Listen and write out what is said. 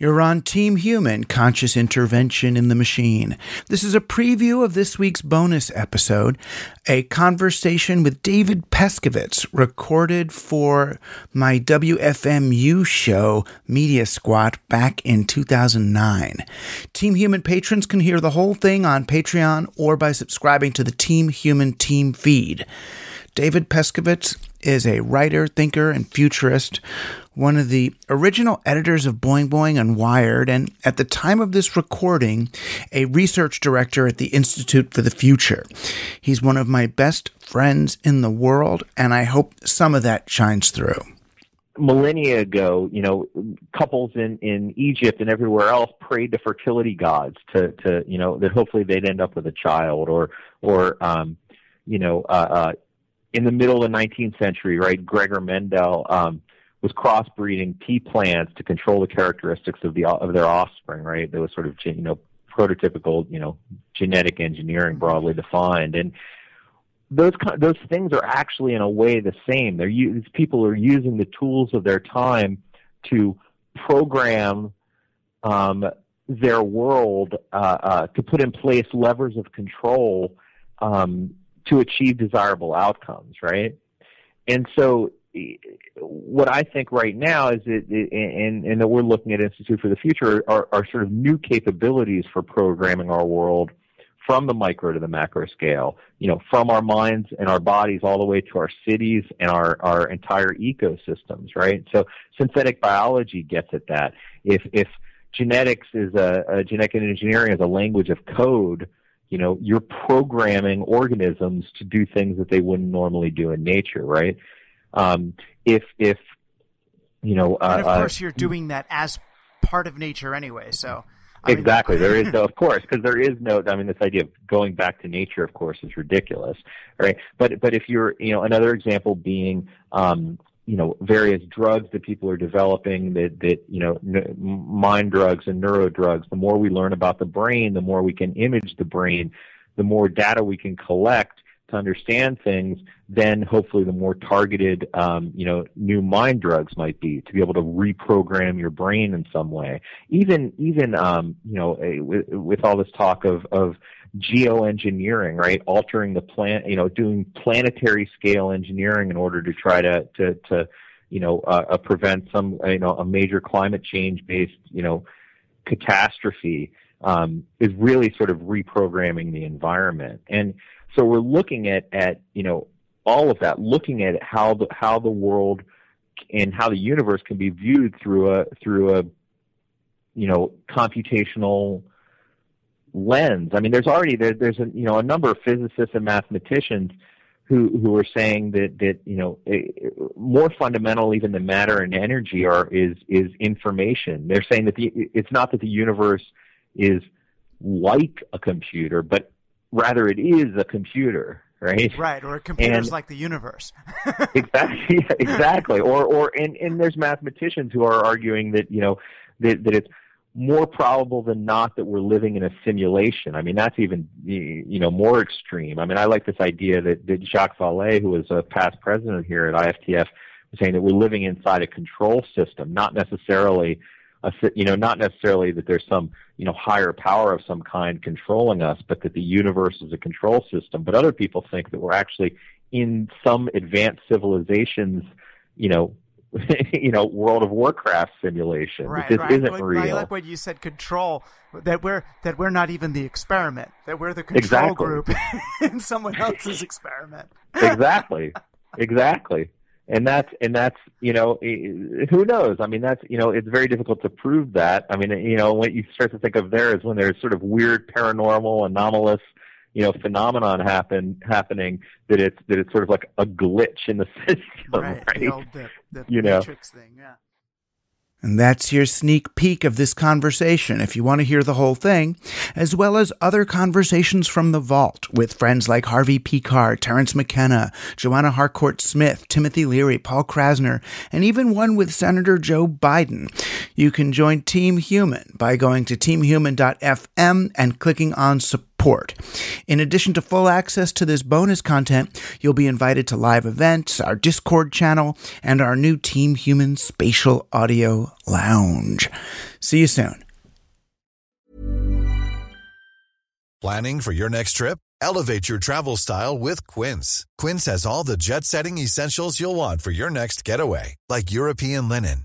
You're on Team Human Conscious Intervention in the Machine. This is a preview of this week's bonus episode, a conversation with David Pescovitz, recorded for my WFMU show, Media Squat, back in 2009. Team Human patrons can hear the whole thing on Patreon or by subscribing to the Team Human team feed. David Pescovitz is a writer, thinker, and futurist, one of the original editors of Boing Boing and Wired, and at the time of this recording, a research director at the Institute for the Future. He's one of my best friends in the world, and I hope some of that shines through millennia ago, you know, couples in in Egypt and everywhere else prayed to fertility gods to to you know that hopefully they'd end up with a child or or um, you know uh, uh, in the middle of the 19th century, right? Gregor Mendel um, was crossbreeding pea plants to control the characteristics of the of their offspring, right? There was sort of you know prototypical you know genetic engineering broadly defined, and those those things are actually in a way the same. They're these people are using the tools of their time to program um, their world uh, uh, to put in place levers of control um, to achieve desirable outcomes, right? And so what I think right now is that, and, and that we're looking at Institute for the Future are, are sort of new capabilities for programming our world from the micro to the macro scale, you know, from our minds and our bodies all the way to our cities and our, our entire ecosystems, right? So synthetic biology gets at that. If, if genetics is a, a genetic engineering is a language of code, you know, you're programming organisms to do things that they wouldn't normally do in nature, right? Um, if if you know, uh, and of course, uh, you're doing that as part of nature anyway. So I exactly, mean, there is no, of course, because there is no. I mean, this idea of going back to nature, of course, is ridiculous, right? But but if you're, you know, another example being, um, you know, various drugs that people are developing that that you know, n- mind drugs and neuro drugs. The more we learn about the brain, the more we can image the brain, the more data we can collect to understand things, then hopefully the more targeted, um, you know, new mind drugs might be to be able to reprogram your brain in some way. Even, even, um, you know, a, with, with all this talk of, of geoengineering, right? Altering the plant, you know, doing planetary scale engineering in order to try to, to, to you know, uh, uh, prevent some, you know, a major climate change based, you know, catastrophe, um, is really sort of reprogramming the environment. And, so we're looking at, at you know all of that, looking at how the how the world and how the universe can be viewed through a through a you know computational lens. I mean, there's already there, there's a you know a number of physicists and mathematicians who who are saying that that you know eh, more fundamental even than matter and energy are is is information. They're saying that the it's not that the universe is like a computer, but rather it is a computer, right? Right, or a computer's And- like the universe. exactly exactly or or and and there's mathematicians who are arguing that you know that that it's more probable than not that we're living in a simulation i mean that's even you know more extreme i mean i like this idea that, that jacques vallée who was a past president here at iftf was saying that we're living inside a control system not necessarily a you know not necessarily that there's some you know higher power of some kind controlling us but that the universe is a control system but other people think that we're actually in some advanced civilizations, you know, you know, World of Warcraft simulation. right, this right. isn't Like- real. I like when you said control. That we're that we're not even the experiment. That we're the control Exactly. group in someone else's experiment. exactly, exactly. And that's and that's you know who knows? I mean that's you know it's very difficult to prove that. I mean you know what you start to think of there is when there's sort of weird paranormal anomalous you know phenomenon happen happening that it's that it's sort of like a glitch in the system, right. right? The old the, the You know. Thing. Yeah. And that's your sneak peek of this conversation if you want to hear the whole thing, as well as other conversations from the vault with friends like Harvey Picard, Terence McKenna, Joanna Harcourt Smith, Timothy Leary, Paul Krassner, and even one with Senator Joe Biden. You can join Team Human by going to teamhuman.fm and clicking on support. In addition to full access to this bonus content, you'll be invited to live events, our Discord channel, and our new Team Human Spatial Audio Lounge. See you soon. Planning for your next trip? Elevate your travel style with Quince. Quince has all the jet setting essentials you'll want for your next getaway, like European linen,